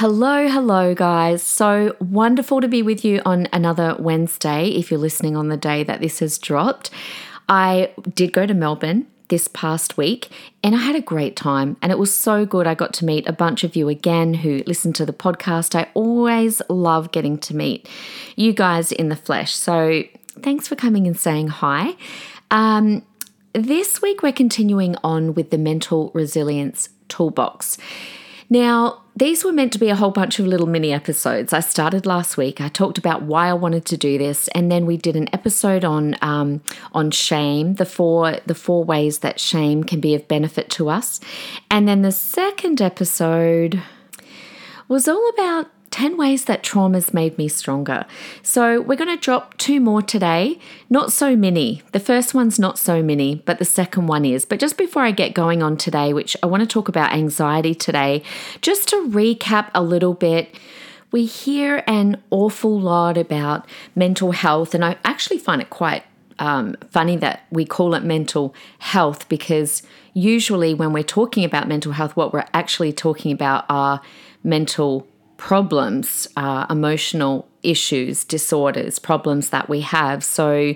Hello, hello, guys. So wonderful to be with you on another Wednesday if you're listening on the day that this has dropped. I did go to Melbourne this past week and I had a great time and it was so good. I got to meet a bunch of you again who listen to the podcast. I always love getting to meet you guys in the flesh. So thanks for coming and saying hi. Um, this week, we're continuing on with the mental resilience toolbox. Now, these were meant to be a whole bunch of little mini episodes. I started last week. I talked about why I wanted to do this, and then we did an episode on um, on shame, the four the four ways that shame can be of benefit to us, and then the second episode was all about 10 ways that trauma's made me stronger. So, we're going to drop two more today. Not so many. The first one's not so many, but the second one is. But just before I get going on today, which I want to talk about anxiety today, just to recap a little bit. We hear an awful lot about mental health, and I actually find it quite um, funny that we call it mental health because usually when we're talking about mental health, what we're actually talking about are mental problems, uh, emotional issues, disorders, problems that we have. So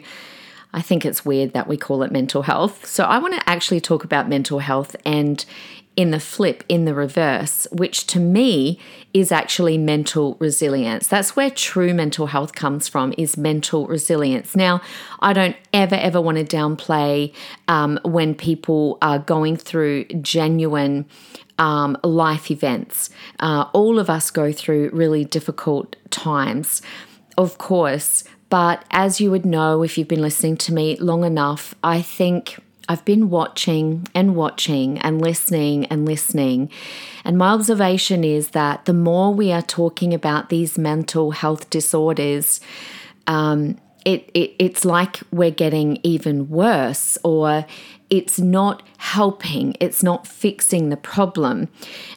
I think it's weird that we call it mental health. So I want to actually talk about mental health and in the flip, in the reverse, which to me is actually mental resilience. That's where true mental health comes from, is mental resilience. Now, I don't ever, ever want to downplay um, when people are going through genuine um, life events. Uh, all of us go through really difficult times, of course. But as you would know if you've been listening to me long enough, I think I've been watching and watching and listening and listening. And my observation is that the more we are talking about these mental health disorders, um, it, it, it's like we're getting even worse or it's not helping, it's not fixing the problem.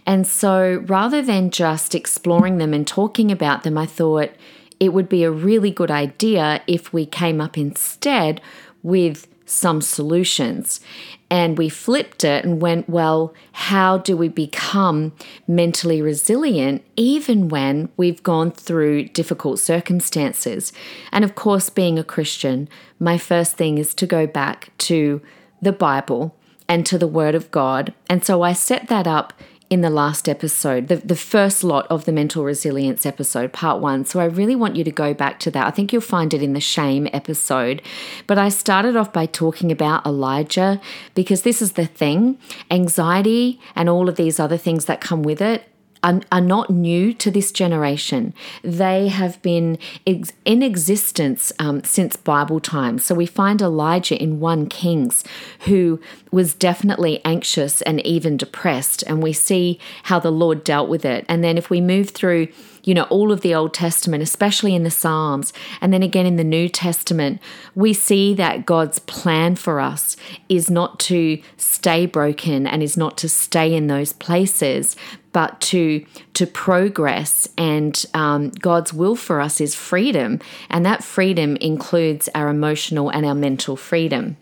And so rather than just exploring them and talking about them, I thought it would be a really good idea if we came up instead with some solutions. And we flipped it and went, well, how do we become mentally resilient even when we've gone through difficult circumstances? And of course, being a Christian, my first thing is to go back to the Bible and to the Word of God. And so I set that up in the last episode, the, the first lot of the mental resilience episode, part one. So I really want you to go back to that. I think you'll find it in the shame episode. But I started off by talking about Elijah because this is the thing anxiety and all of these other things that come with it are, are not new to this generation. They have been ex- in existence um, since Bible times. So we find Elijah in 1 Kings, who was definitely anxious and even depressed. And we see how the Lord dealt with it. And then if we move through, you know, all of the Old Testament, especially in the Psalms, and then again in the New Testament, we see that God's plan for us is not to stay broken and is not to stay in those places, but to to progress. And um, God's will for us is freedom, and that freedom includes our emotional and our mental freedom.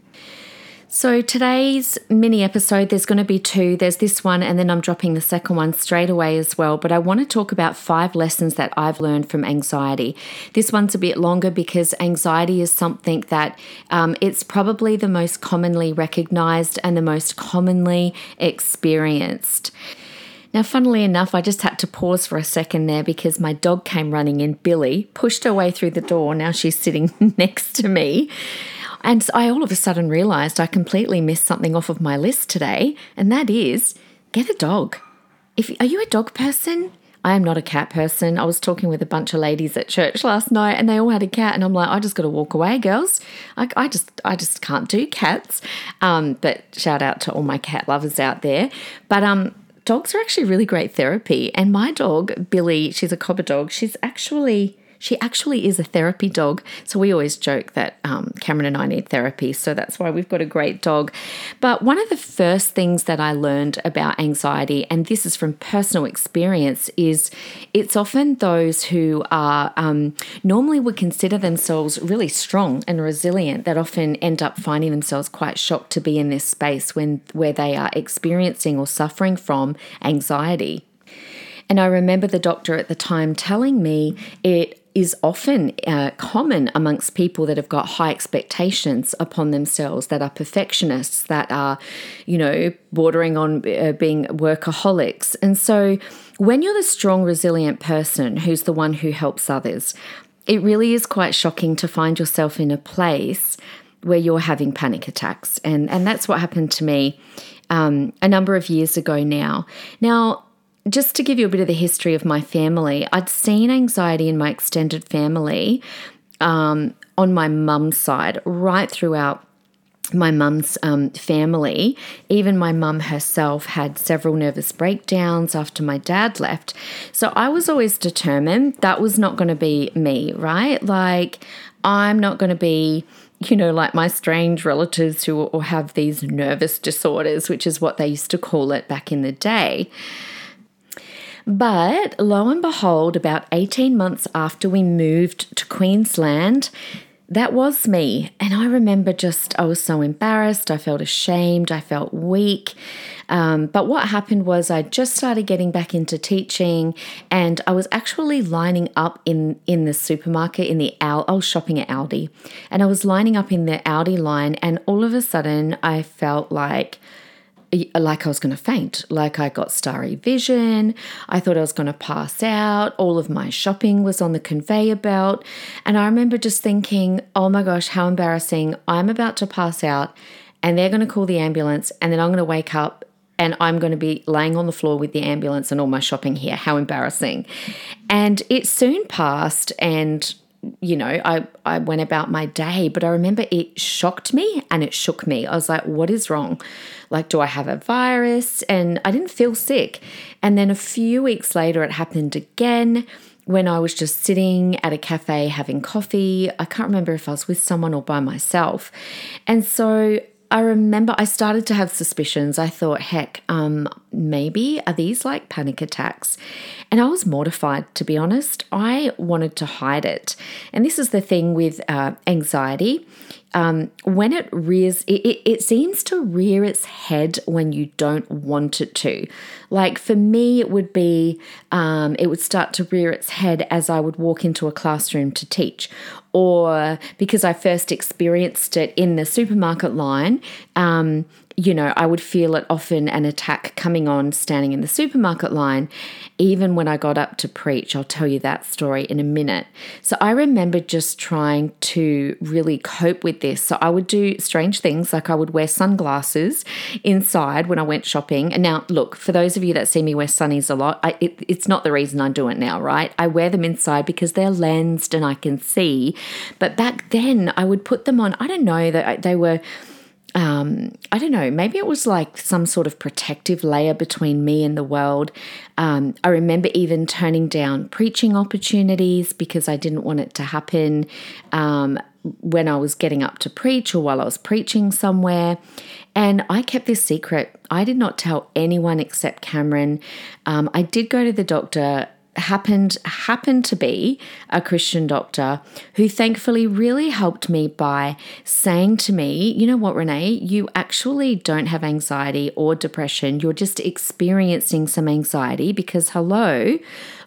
So, today's mini episode, there's going to be two. There's this one, and then I'm dropping the second one straight away as well. But I want to talk about five lessons that I've learned from anxiety. This one's a bit longer because anxiety is something that um, it's probably the most commonly recognized and the most commonly experienced. Now, funnily enough, I just had to pause for a second there because my dog came running in. Billy pushed her way through the door. Now she's sitting next to me. And I all of a sudden realized I completely missed something off of my list today, and that is get a dog. If are you a dog person? I am not a cat person. I was talking with a bunch of ladies at church last night, and they all had a cat, and I'm like, I just got to walk away, girls. I, I, just, I just can't do cats. Um, but shout out to all my cat lovers out there. But um, dogs are actually really great therapy, and my dog Billy, she's a cobber dog. She's actually She actually is a therapy dog. So we always joke that um, Cameron and I need therapy. So that's why we've got a great dog. But one of the first things that I learned about anxiety, and this is from personal experience, is it's often those who are um, normally would consider themselves really strong and resilient that often end up finding themselves quite shocked to be in this space when where they are experiencing or suffering from anxiety. And I remember the doctor at the time telling me it is often uh, common amongst people that have got high expectations upon themselves, that are perfectionists, that are, you know, bordering on uh, being workaholics. And so when you're the strong, resilient person who's the one who helps others, it really is quite shocking to find yourself in a place where you're having panic attacks. And, and that's what happened to me um, a number of years ago now. Now, just to give you a bit of the history of my family, I'd seen anxiety in my extended family um, on my mum's side right throughout my mum's um, family, even my mum herself had several nervous breakdowns after my dad left. So I was always determined that was not going to be me, right? Like, I'm not going to be you know, like my strange relatives who have these nervous disorders, which is what they used to call it back in the day. But lo and behold, about 18 months after we moved to Queensland, that was me. And I remember just, I was so embarrassed. I felt ashamed. I felt weak. Um, but what happened was I just started getting back into teaching and I was actually lining up in, in the supermarket, in the Al, I was shopping at Aldi and I was lining up in the Aldi line and all of a sudden I felt like, like I was going to faint, like I got starry vision. I thought I was going to pass out. All of my shopping was on the conveyor belt. And I remember just thinking, oh my gosh, how embarrassing. I'm about to pass out and they're going to call the ambulance and then I'm going to wake up and I'm going to be laying on the floor with the ambulance and all my shopping here. How embarrassing. And it soon passed and you know, I, I went about my day, but I remember it shocked me and it shook me. I was like, what is wrong? Like, do I have a virus? And I didn't feel sick. And then a few weeks later, it happened again when I was just sitting at a cafe having coffee. I can't remember if I was with someone or by myself. And so I remember I started to have suspicions. I thought, heck, um, maybe are these like panic attacks? And I was mortified, to be honest. I wanted to hide it. And this is the thing with uh, anxiety. Um, when it rears, it, it, it seems to rear its head when you don't want it to. Like for me, it would be, um, it would start to rear its head as I would walk into a classroom to teach, or because I first experienced it in the supermarket line, um, you know, I would feel it often an attack coming on standing in the supermarket line, even when I got up to preach. I'll tell you that story in a minute. So I remember just trying to really cope with this. So I would do strange things like I would wear sunglasses inside when I went shopping. And now, look, for those of you that see me wear sunnies a lot, I, it, it's not the reason I do it now, right? I wear them inside because they're lensed and I can see. But back then, I would put them on, I don't know, that they were um, I don't know, maybe it was like some sort of protective layer between me and the world. Um, I remember even turning down preaching opportunities because I didn't want it to happen um, when I was getting up to preach or while I was preaching somewhere. And I kept this secret. I did not tell anyone except Cameron. Um, I did go to the doctor happened happened to be a Christian doctor who thankfully really helped me by saying to me, you know what, Renee, you actually don't have anxiety or depression. You're just experiencing some anxiety because hello,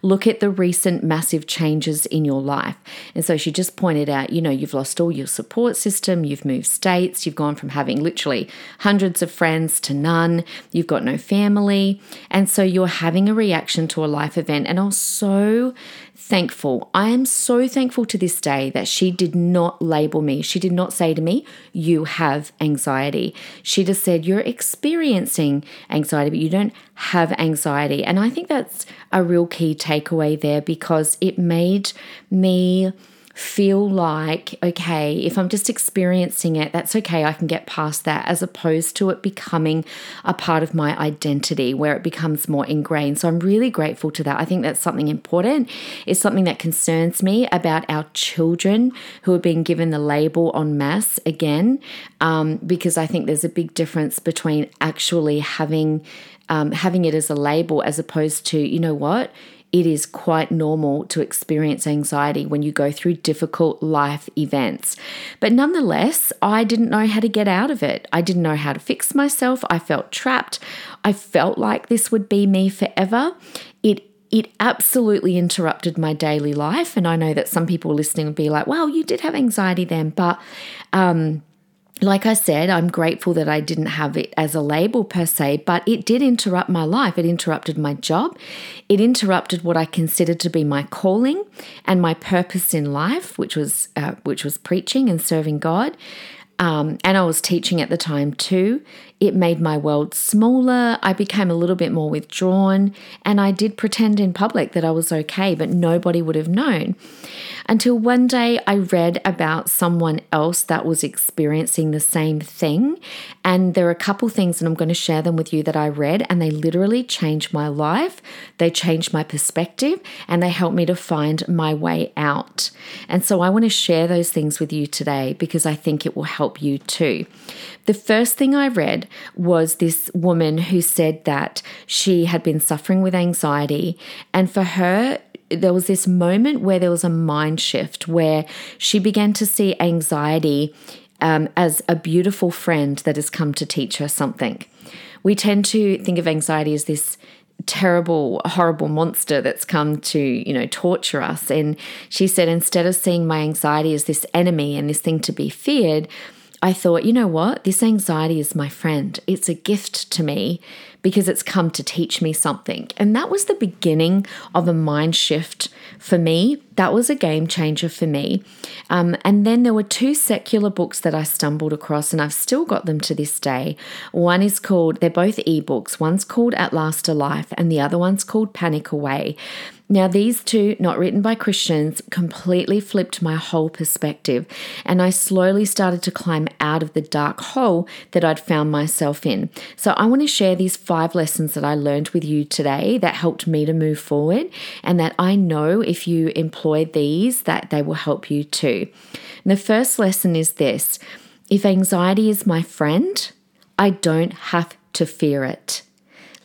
look at the recent massive changes in your life. And so she just pointed out, you know, you've lost all your support system, you've moved states, you've gone from having literally hundreds of friends to none, you've got no family. And so you're having a reaction to a life event. And I was so thankful. I am so thankful to this day that she did not label me. She did not say to me, You have anxiety. She just said, You're experiencing anxiety, but you don't have anxiety. And I think that's a real key takeaway there because it made me feel like, okay, if I'm just experiencing it, that's okay, I can get past that, as opposed to it becoming a part of my identity where it becomes more ingrained. So I'm really grateful to that. I think that's something important. It's something that concerns me about our children who are being given the label en masse again, um, because I think there's a big difference between actually having. Um, having it as a label as opposed to, you know what, it is quite normal to experience anxiety when you go through difficult life events. But nonetheless, I didn't know how to get out of it. I didn't know how to fix myself. I felt trapped. I felt like this would be me forever. It it absolutely interrupted my daily life. And I know that some people listening would be like, well, you did have anxiety then. But um, like I said, I'm grateful that I didn't have it as a label per se, but it did interrupt my life. It interrupted my job. It interrupted what I considered to be my calling and my purpose in life, which was uh, which was preaching and serving God. Um, and I was teaching at the time too. It made my world smaller. I became a little bit more withdrawn, and I did pretend in public that I was okay, but nobody would have known. Until one day I read about someone else that was experiencing the same thing. And there are a couple things, and I'm going to share them with you that I read, and they literally changed my life. They changed my perspective, and they helped me to find my way out. And so I want to share those things with you today because I think it will help you too. The first thing I read was this woman who said that she had been suffering with anxiety, and for her, there was this moment where there was a mind shift where she began to see anxiety um, as a beautiful friend that has come to teach her something. We tend to think of anxiety as this terrible horrible monster that's come to you know torture us and she said instead of seeing my anxiety as this enemy and this thing to be feared I thought, you know what? This anxiety is my friend. It's a gift to me because it's come to teach me something. And that was the beginning of a mind shift for me. That was a game changer for me. Um, and then there were two secular books that I stumbled across, and I've still got them to this day. One is called, they're both ebooks. One's called At Last a Life, and the other one's called Panic Away. Now, these two, not written by Christians, completely flipped my whole perspective, and I slowly started to climb out of the dark hole that I'd found myself in. So, I want to share these five lessons that I learned with you today that helped me to move forward, and that I know if you employ these, that they will help you too. And the first lesson is this if anxiety is my friend, I don't have to fear it.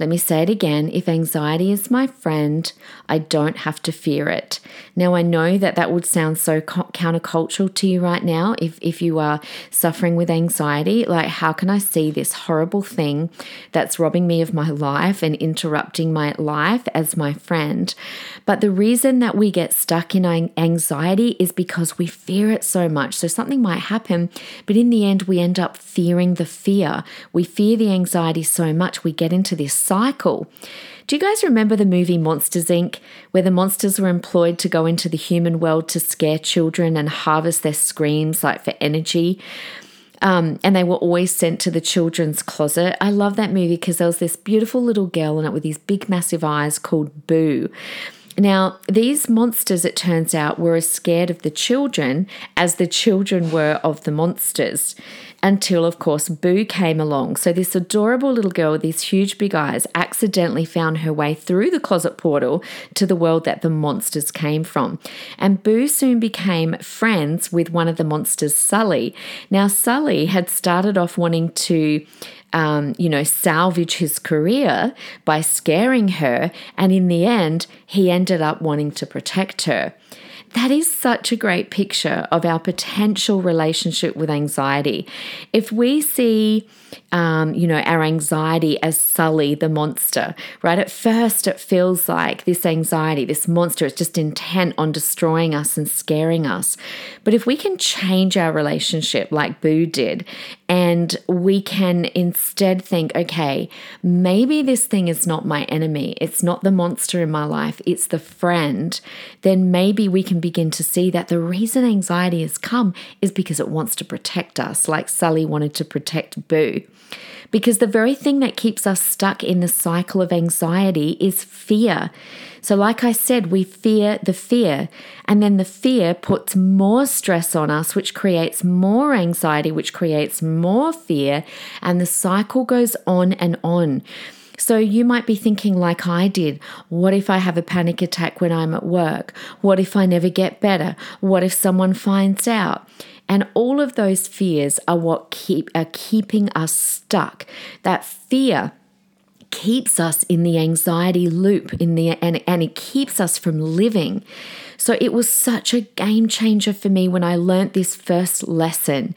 Let me say it again if anxiety is my friend, I don't have to fear it. Now, I know that that would sound so countercultural to you right now if, if you are suffering with anxiety. Like, how can I see this horrible thing that's robbing me of my life and interrupting my life as my friend? But the reason that we get stuck in anxiety is because we fear it so much. So, something might happen, but in the end, we end up fearing the fear. We fear the anxiety so much, we get into this cycle. Do you guys remember the movie Monsters Inc., where the monsters were employed to go into the human world to scare children and harvest their screams like for energy? Um, and they were always sent to the children's closet. I love that movie because there was this beautiful little girl in it with these big, massive eyes called Boo. Now, these monsters, it turns out, were as scared of the children as the children were of the monsters until, of course, Boo came along. So, this adorable little girl with these huge big eyes accidentally found her way through the closet portal to the world that the monsters came from. And Boo soon became friends with one of the monsters, Sully. Now, Sully had started off wanting to um, you know, salvage his career by scaring her. And in the end, he ended up wanting to protect her. That is such a great picture of our potential relationship with anxiety. If we see, um, you know, our anxiety as Sully the monster, right? At first, it feels like this anxiety, this monster, is just intent on destroying us and scaring us. But if we can change our relationship like Boo did, and we can instead think, okay, maybe this thing is not my enemy, it's not the monster in my life, it's the friend, then maybe we can begin to see that the reason anxiety has come is because it wants to protect us, like Sully wanted to protect Boo. Because the very thing that keeps us stuck in the cycle of anxiety is fear. So, like I said, we fear the fear, and then the fear puts more stress on us, which creates more anxiety, which creates more fear, and the cycle goes on and on. So you might be thinking, like I did, what if I have a panic attack when I'm at work? What if I never get better? What if someone finds out? And all of those fears are what keep are keeping us stuck. That fear keeps us in the anxiety loop in the and, and it keeps us from living. So it was such a game changer for me when I learnt this first lesson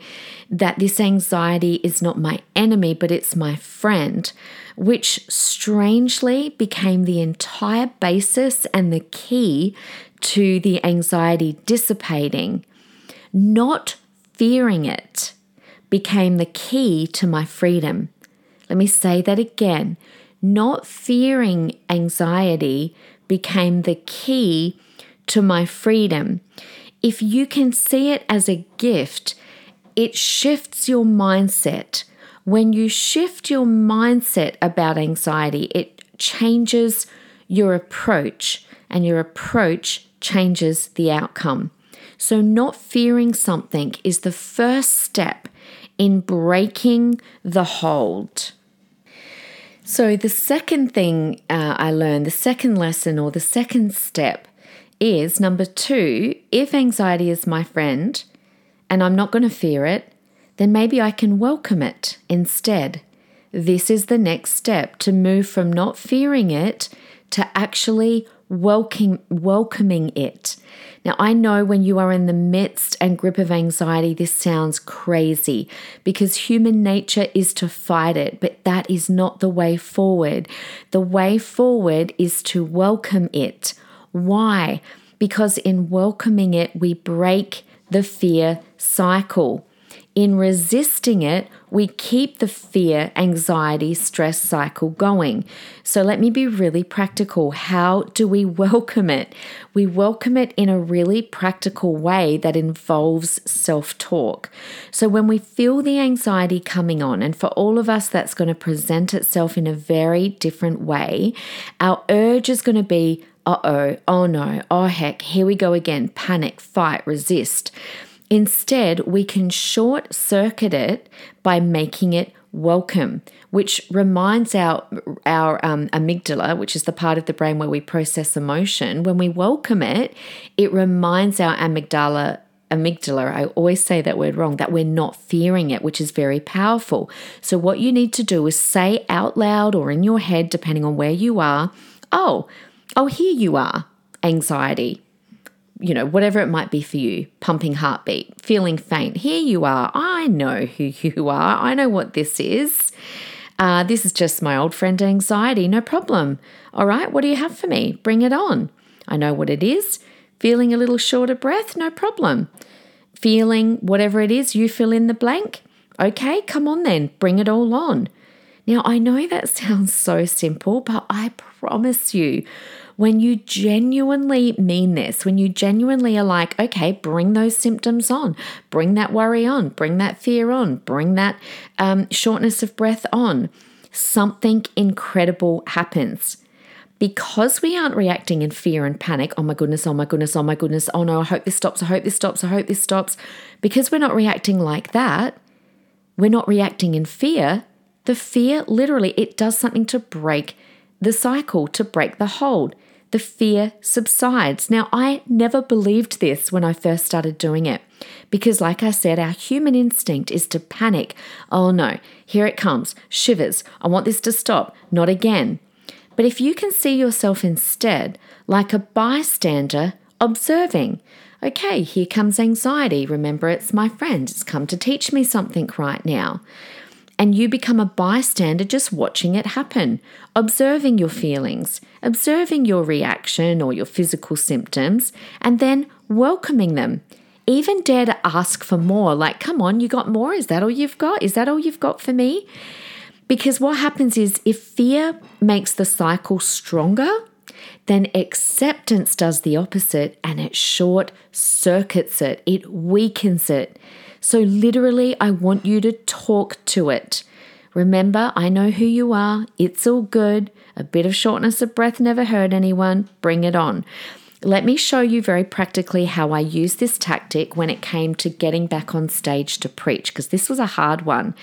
that this anxiety is not my enemy, but it's my friend, which strangely became the entire basis and the key to the anxiety dissipating. Not fearing it became the key to my freedom. Let me say that again not fearing anxiety became the key to my freedom. If you can see it as a gift, it shifts your mindset. When you shift your mindset about anxiety, it changes your approach, and your approach changes the outcome. So, not fearing something is the first step in breaking the hold. So, the second thing uh, I learned, the second lesson or the second step is number two if anxiety is my friend and I'm not going to fear it, then maybe I can welcome it instead. This is the next step to move from not fearing it to actually welcoming, welcoming it. Now, I know when you are in the midst and grip of anxiety, this sounds crazy because human nature is to fight it, but that is not the way forward. The way forward is to welcome it. Why? Because in welcoming it, we break the fear cycle. In resisting it, we keep the fear, anxiety, stress cycle going. So let me be really practical. How do we welcome it? We welcome it in a really practical way that involves self talk. So when we feel the anxiety coming on, and for all of us, that's going to present itself in a very different way, our urge is going to be, uh oh, oh no, oh heck, here we go again, panic, fight, resist. Instead, we can short circuit it by making it welcome, which reminds our our um, amygdala, which is the part of the brain where we process emotion. When we welcome it, it reminds our amygdala amygdala, I always say that word wrong, that we're not fearing it, which is very powerful. So, what you need to do is say out loud or in your head, depending on where you are, oh, oh, here you are, anxiety you know, whatever it might be for you, pumping heartbeat, feeling faint. Here you are. I know who you are. I know what this is. Uh, this is just my old friend anxiety. No problem. All right, what do you have for me? Bring it on. I know what it is. Feeling a little short of breath? No problem. Feeling whatever it is, you fill in the blank? Okay, come on then, bring it all on. Now, I know that sounds so simple, but I promise you, when you genuinely mean this, when you genuinely are like, okay, bring those symptoms on, bring that worry on, bring that fear on, bring that um, shortness of breath on, something incredible happens. Because we aren't reacting in fear and panic, oh my goodness, oh my goodness, oh my goodness, oh no, I hope this stops, I hope this stops, I hope this stops. Because we're not reacting like that, we're not reacting in fear. The fear literally, it does something to break the cycle, to break the hold the fear subsides. Now, I never believed this when I first started doing it because, like I said, our human instinct is to panic. Oh no, here it comes, shivers. I want this to stop, not again. But if you can see yourself instead like a bystander observing, okay, here comes anxiety. Remember, it's my friend. It's come to teach me something right now and you become a bystander just watching it happen, observing your feelings, observing your reaction or your physical symptoms, and then welcoming them. Even dare to ask for more, like, come on, you got more? Is that all you've got? Is that all you've got for me? Because what happens is if fear makes the cycle stronger, then acceptance does the opposite and it short circuits it, it weakens it. So, literally, I want you to talk to it. Remember, I know who you are. It's all good. A bit of shortness of breath never hurt anyone. Bring it on. Let me show you very practically how I used this tactic when it came to getting back on stage to preach, because this was a hard one.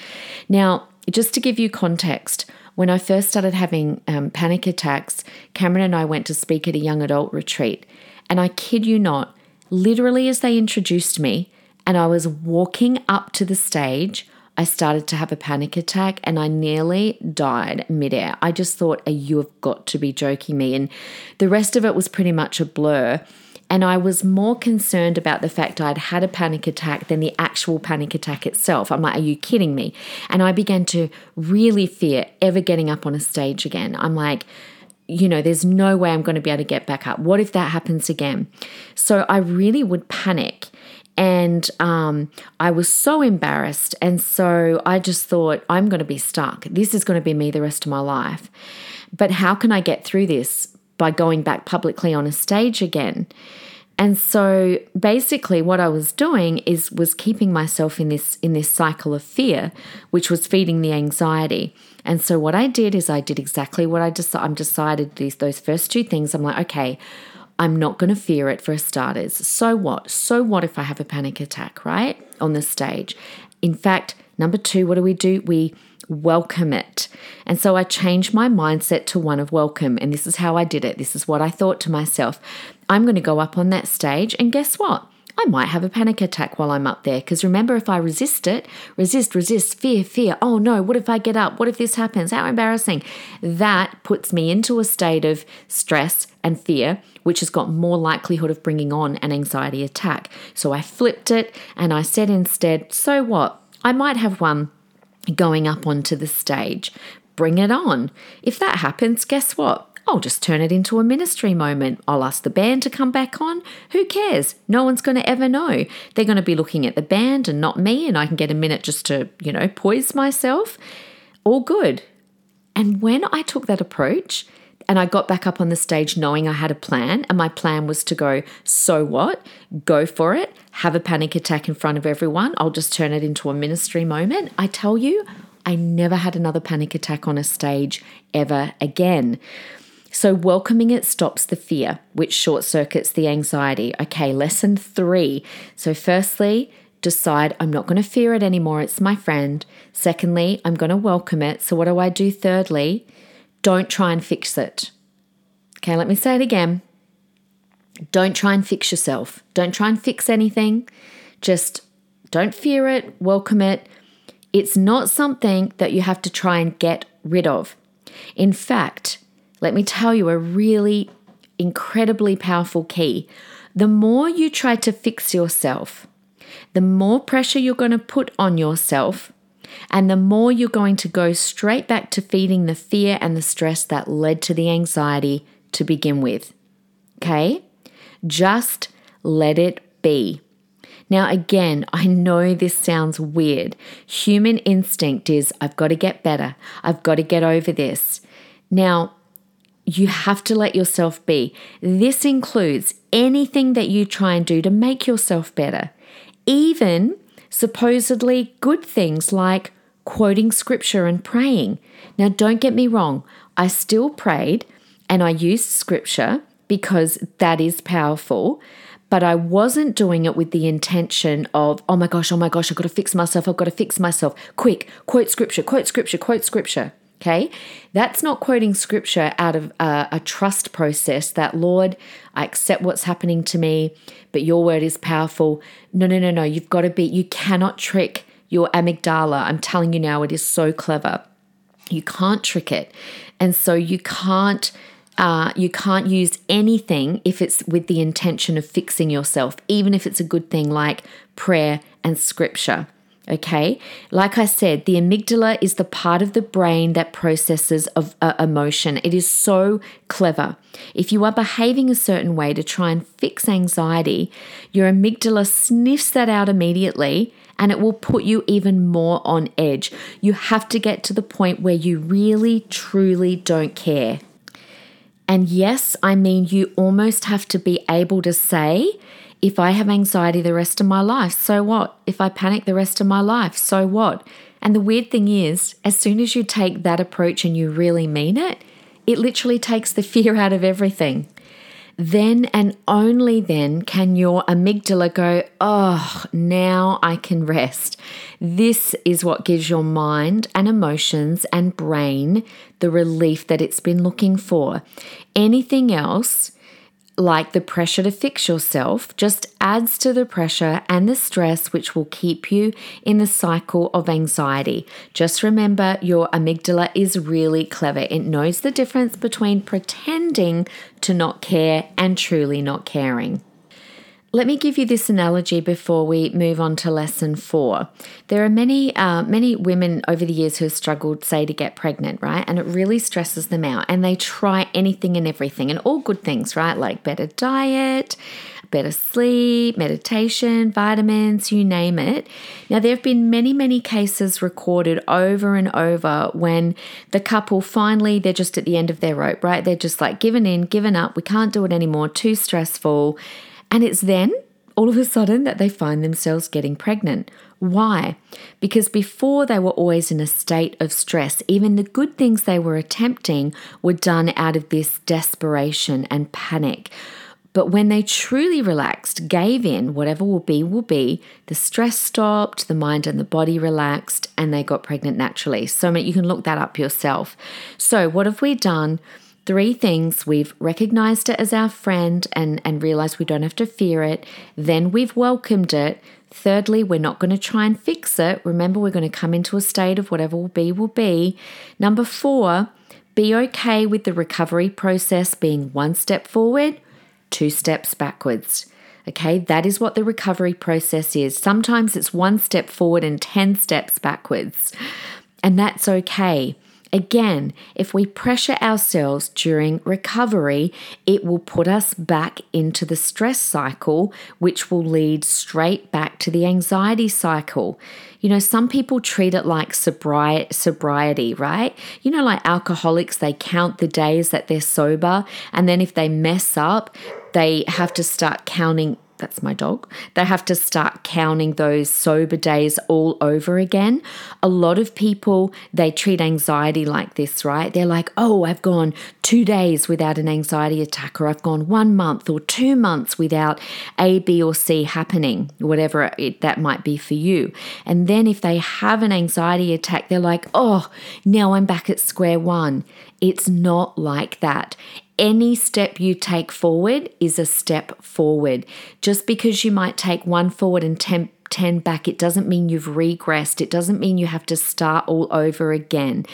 Now, just to give you context, when I first started having um, panic attacks, Cameron and I went to speak at a young adult retreat. And I kid you not, literally as they introduced me and I was walking up to the stage, I started to have a panic attack and I nearly died midair. I just thought, you have got to be joking me. And the rest of it was pretty much a blur. And I was more concerned about the fact I'd had a panic attack than the actual panic attack itself. I'm like, are you kidding me? And I began to really fear ever getting up on a stage again. I'm like, you know, there's no way I'm going to be able to get back up. What if that happens again? So I really would panic. And um, I was so embarrassed. And so I just thought, I'm going to be stuck. This is going to be me the rest of my life. But how can I get through this? By going back publicly on a stage again. And so basically what I was doing is was keeping myself in this in this cycle of fear, which was feeding the anxiety. And so what I did is I did exactly what I decided. I'm decided these those first two things. I'm like, okay, I'm not going to fear it for starters. So what? So what if I have a panic attack, right? On the stage. In fact, number 2, what do we do? We welcome it. And so I changed my mindset to one of welcome. And this is how I did it. This is what I thought to myself. I'm going to go up on that stage, and guess what? I might have a panic attack while I'm up there. Because remember, if I resist it, resist, resist, fear, fear, oh no, what if I get up? What if this happens? How embarrassing. That puts me into a state of stress and fear, which has got more likelihood of bringing on an anxiety attack. So I flipped it and I said instead, so what? I might have one going up onto the stage. Bring it on. If that happens, guess what? I'll just turn it into a ministry moment. I'll ask the band to come back on. Who cares? No one's going to ever know. They're going to be looking at the band and not me, and I can get a minute just to, you know, poise myself. All good. And when I took that approach, and I got back up on the stage knowing I had a plan, and my plan was to go, so what? Go for it. Have a panic attack in front of everyone. I'll just turn it into a ministry moment. I tell you, I never had another panic attack on a stage ever again. So, welcoming it stops the fear, which short circuits the anxiety. Okay, lesson three. So, firstly, decide I'm not going to fear it anymore. It's my friend. Secondly, I'm going to welcome it. So, what do I do? Thirdly, don't try and fix it. Okay, let me say it again. Don't try and fix yourself. Don't try and fix anything. Just don't fear it, welcome it. It's not something that you have to try and get rid of. In fact, let me tell you a really incredibly powerful key. The more you try to fix yourself, the more pressure you're going to put on yourself, and the more you're going to go straight back to feeding the fear and the stress that led to the anxiety to begin with. Okay? Just let it be. Now, again, I know this sounds weird. Human instinct is I've got to get better, I've got to get over this. Now, you have to let yourself be. This includes anything that you try and do to make yourself better, even supposedly good things like quoting scripture and praying. Now, don't get me wrong, I still prayed and I used scripture because that is powerful. But I wasn't doing it with the intention of, oh my gosh, oh my gosh, I've got to fix myself, I've got to fix myself. Quick, quote scripture, quote scripture, quote scripture. Okay, that's not quoting scripture out of a, a, trust process that, Lord, I accept what's happening to me, but your word is powerful. No, no, no, no. You've got to be, you cannot trick your amygdala. I'm telling you now, it is so clever. You can't trick it. And so you can't. Uh, you can't use anything if it's with the intention of fixing yourself, even if it's a good thing like prayer and scripture. Okay, like I said, the amygdala is the part of the brain that processes of uh, emotion. It is so clever. If you are behaving a certain way to try and fix anxiety, your amygdala sniffs that out immediately and it will put you even more on edge. You have to get to the point where you really, truly don't care. And yes, I mean, you almost have to be able to say, if I have anxiety the rest of my life, so what? If I panic the rest of my life, so what? And the weird thing is, as soon as you take that approach and you really mean it, it literally takes the fear out of everything. Then and only then can your amygdala go, oh, now I can rest. This is what gives your mind and emotions and brain the relief that it's been looking for. Anything else like the pressure to fix yourself, just adds to the pressure and the stress, which will keep you in the cycle of anxiety. Just remember your amygdala is really clever. It knows the difference between pretending to not care and truly not caring. Let me give you this analogy before we move on to lesson four. There are many, uh, many women over the years who have struggled, say, to get pregnant, right? And it really stresses them out, and they try anything and everything, and all good things, right? Like better diet, better sleep, meditation, vitamins, you name it. Now, there have been many, many cases recorded over and over when the couple finally, they're just at the end of their rope, right? They're just like given in, given up, we can't do it anymore, too stressful and it's then all of a sudden that they find themselves getting pregnant. Why? Because before they were always in a state of stress. Even the good things they were attempting were done out of this desperation and panic. But when they truly relaxed, gave in, whatever will be, will be, the stress stopped, the mind and the body relaxed, and they got pregnant naturally. So you can look that up yourself. So, what have we done? Three things we've recognized it as our friend and, and realized we don't have to fear it. Then we've welcomed it. Thirdly, we're not going to try and fix it. Remember, we're going to come into a state of whatever will be, will be. Number four, be okay with the recovery process being one step forward, two steps backwards. Okay, that is what the recovery process is. Sometimes it's one step forward and 10 steps backwards, and that's okay. Again, if we pressure ourselves during recovery, it will put us back into the stress cycle, which will lead straight back to the anxiety cycle. You know, some people treat it like sobri- sobriety, right? You know, like alcoholics, they count the days that they're sober, and then if they mess up, they have to start counting that's my dog, they have to start counting those sober days all over again. A lot of people, they treat anxiety like this, right? They're like, oh, I've gone two days without an anxiety attack, or I've gone one month or two months without A, B, or C happening, whatever it, that might be for you. And then if they have an anxiety attack, they're like, oh, now I'm back at square one. It's not like that any step you take forward is a step forward. Just because you might take one forward and 10, 10 back, it doesn't mean you've regressed. It doesn't mean you have to start all over again.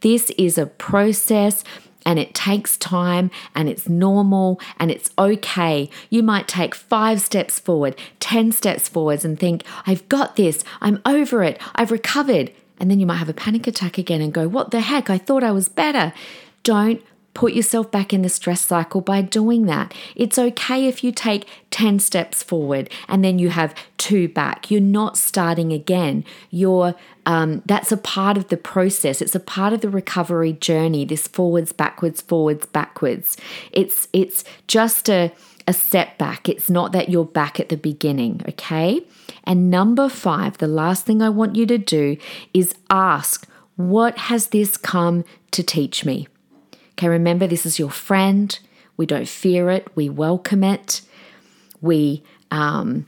This is a process and it takes time and it's normal and it's okay. You might take five steps forward, 10 steps forwards and think, I've got this, I'm over it, I've recovered. And then you might have a panic attack again and go, What the heck? I thought I was better. Don't put yourself back in the stress cycle by doing that. It's okay if you take 10 steps forward and then you have two back. You're not starting again. You're um, that's a part of the process. It's a part of the recovery journey. This forwards, backwards, forwards, backwards. It's it's just a a setback. It's not that you're back at the beginning, okay? And number five, the last thing I want you to do is ask, what has this come to teach me? Okay, remember this is your friend. We don't fear it, we welcome it. We um,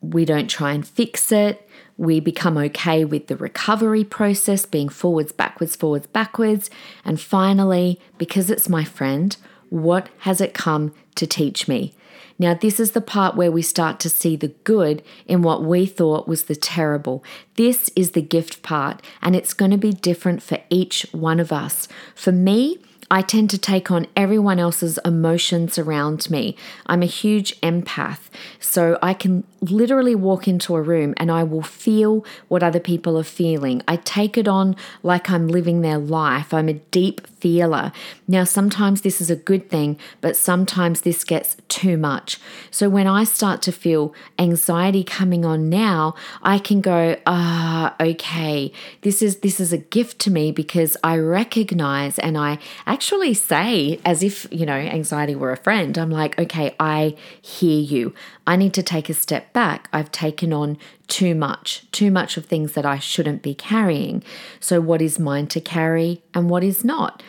we don't try and fix it. We become okay with the recovery process, being forwards, backwards, forwards, backwards. And finally, because it's my friend, what has it come to teach me? Now, this is the part where we start to see the good in what we thought was the terrible. This is the gift part, and it's going to be different for each one of us. For me, I tend to take on everyone else's emotions around me. I'm a huge empath, so I can literally walk into a room and I will feel what other people are feeling. I take it on like I'm living their life. I'm a deep feeler. Now, sometimes this is a good thing, but sometimes this gets too much. So when I start to feel anxiety coming on now, I can go, ah, okay, this is this is a gift to me because I recognize and I actually say, as if, you know, anxiety were a friend, I'm like, okay, I hear you. I need to take a step back. I've taken on too much, too much of things that I shouldn't be carrying. So, what is mine to carry and what is not?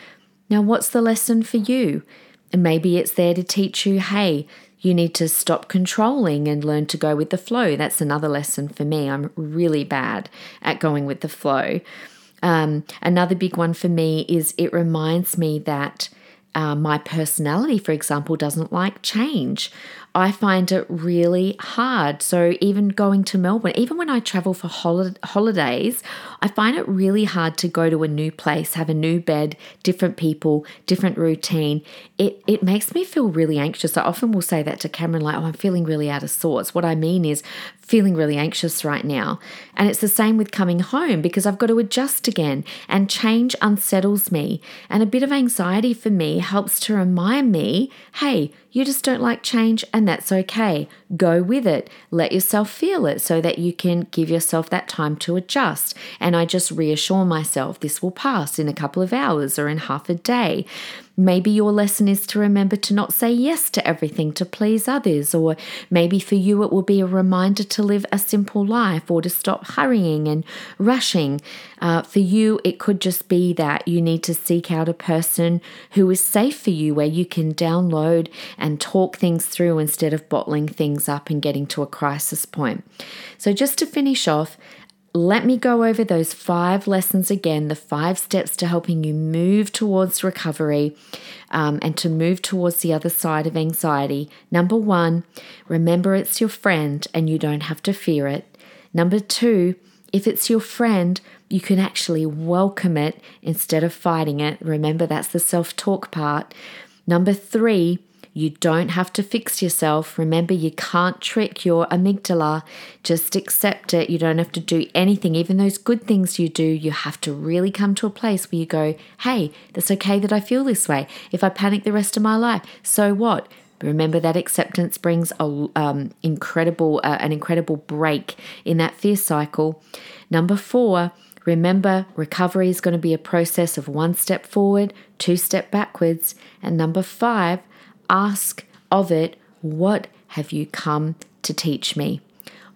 Now, what's the lesson for you? And maybe it's there to teach you, hey, you need to stop controlling and learn to go with the flow. That's another lesson for me. I'm really bad at going with the flow. Um, another big one for me is it reminds me that uh, my personality, for example, doesn't like change. I find it really hard. So, even going to Melbourne, even when I travel for hol- holidays, I find it really hard to go to a new place, have a new bed, different people, different routine. It, it makes me feel really anxious. I often will say that to Cameron, like, oh, I'm feeling really out of sorts. What I mean is feeling really anxious right now. And it's the same with coming home because I've got to adjust again, and change unsettles me. And a bit of anxiety for me helps to remind me hey, you just don't like change, and that's okay. Go with it. Let yourself feel it so that you can give yourself that time to adjust. And I just reassure myself this will pass in a couple of hours or in half a day. Maybe your lesson is to remember to not say yes to everything to please others, or maybe for you it will be a reminder to live a simple life or to stop hurrying and rushing. Uh, for you, it could just be that you need to seek out a person who is safe for you, where you can download and talk things through instead of bottling things up and getting to a crisis point. So, just to finish off, let me go over those five lessons again the five steps to helping you move towards recovery um, and to move towards the other side of anxiety. Number one, remember it's your friend and you don't have to fear it. Number two, if it's your friend, you can actually welcome it instead of fighting it. Remember, that's the self talk part. Number three, you don't have to fix yourself. Remember, you can't trick your amygdala. Just accept it. You don't have to do anything. Even those good things you do, you have to really come to a place where you go, hey, that's okay that I feel this way. If I panic the rest of my life, so what? Remember that acceptance brings a um, incredible uh, an incredible break in that fear cycle. Number four, remember recovery is going to be a process of one step forward, two step backwards, and number five, ask of it, What have you come to teach me?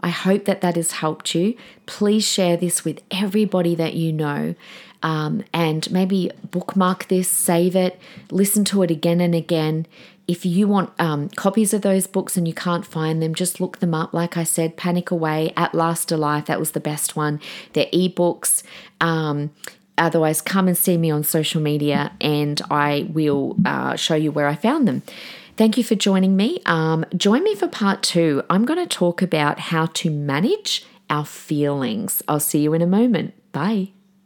I hope that that has helped you. Please share this with everybody that you know. Um, and maybe bookmark this, save it, listen to it again and again. If you want um, copies of those books and you can't find them, just look them up. Like I said, Panic Away, At Last a Life, that was the best one. They're ebooks. Um, Otherwise, come and see me on social media and I will uh, show you where I found them. Thank you for joining me. Um, join me for part two. I'm going to talk about how to manage our feelings. I'll see you in a moment. Bye.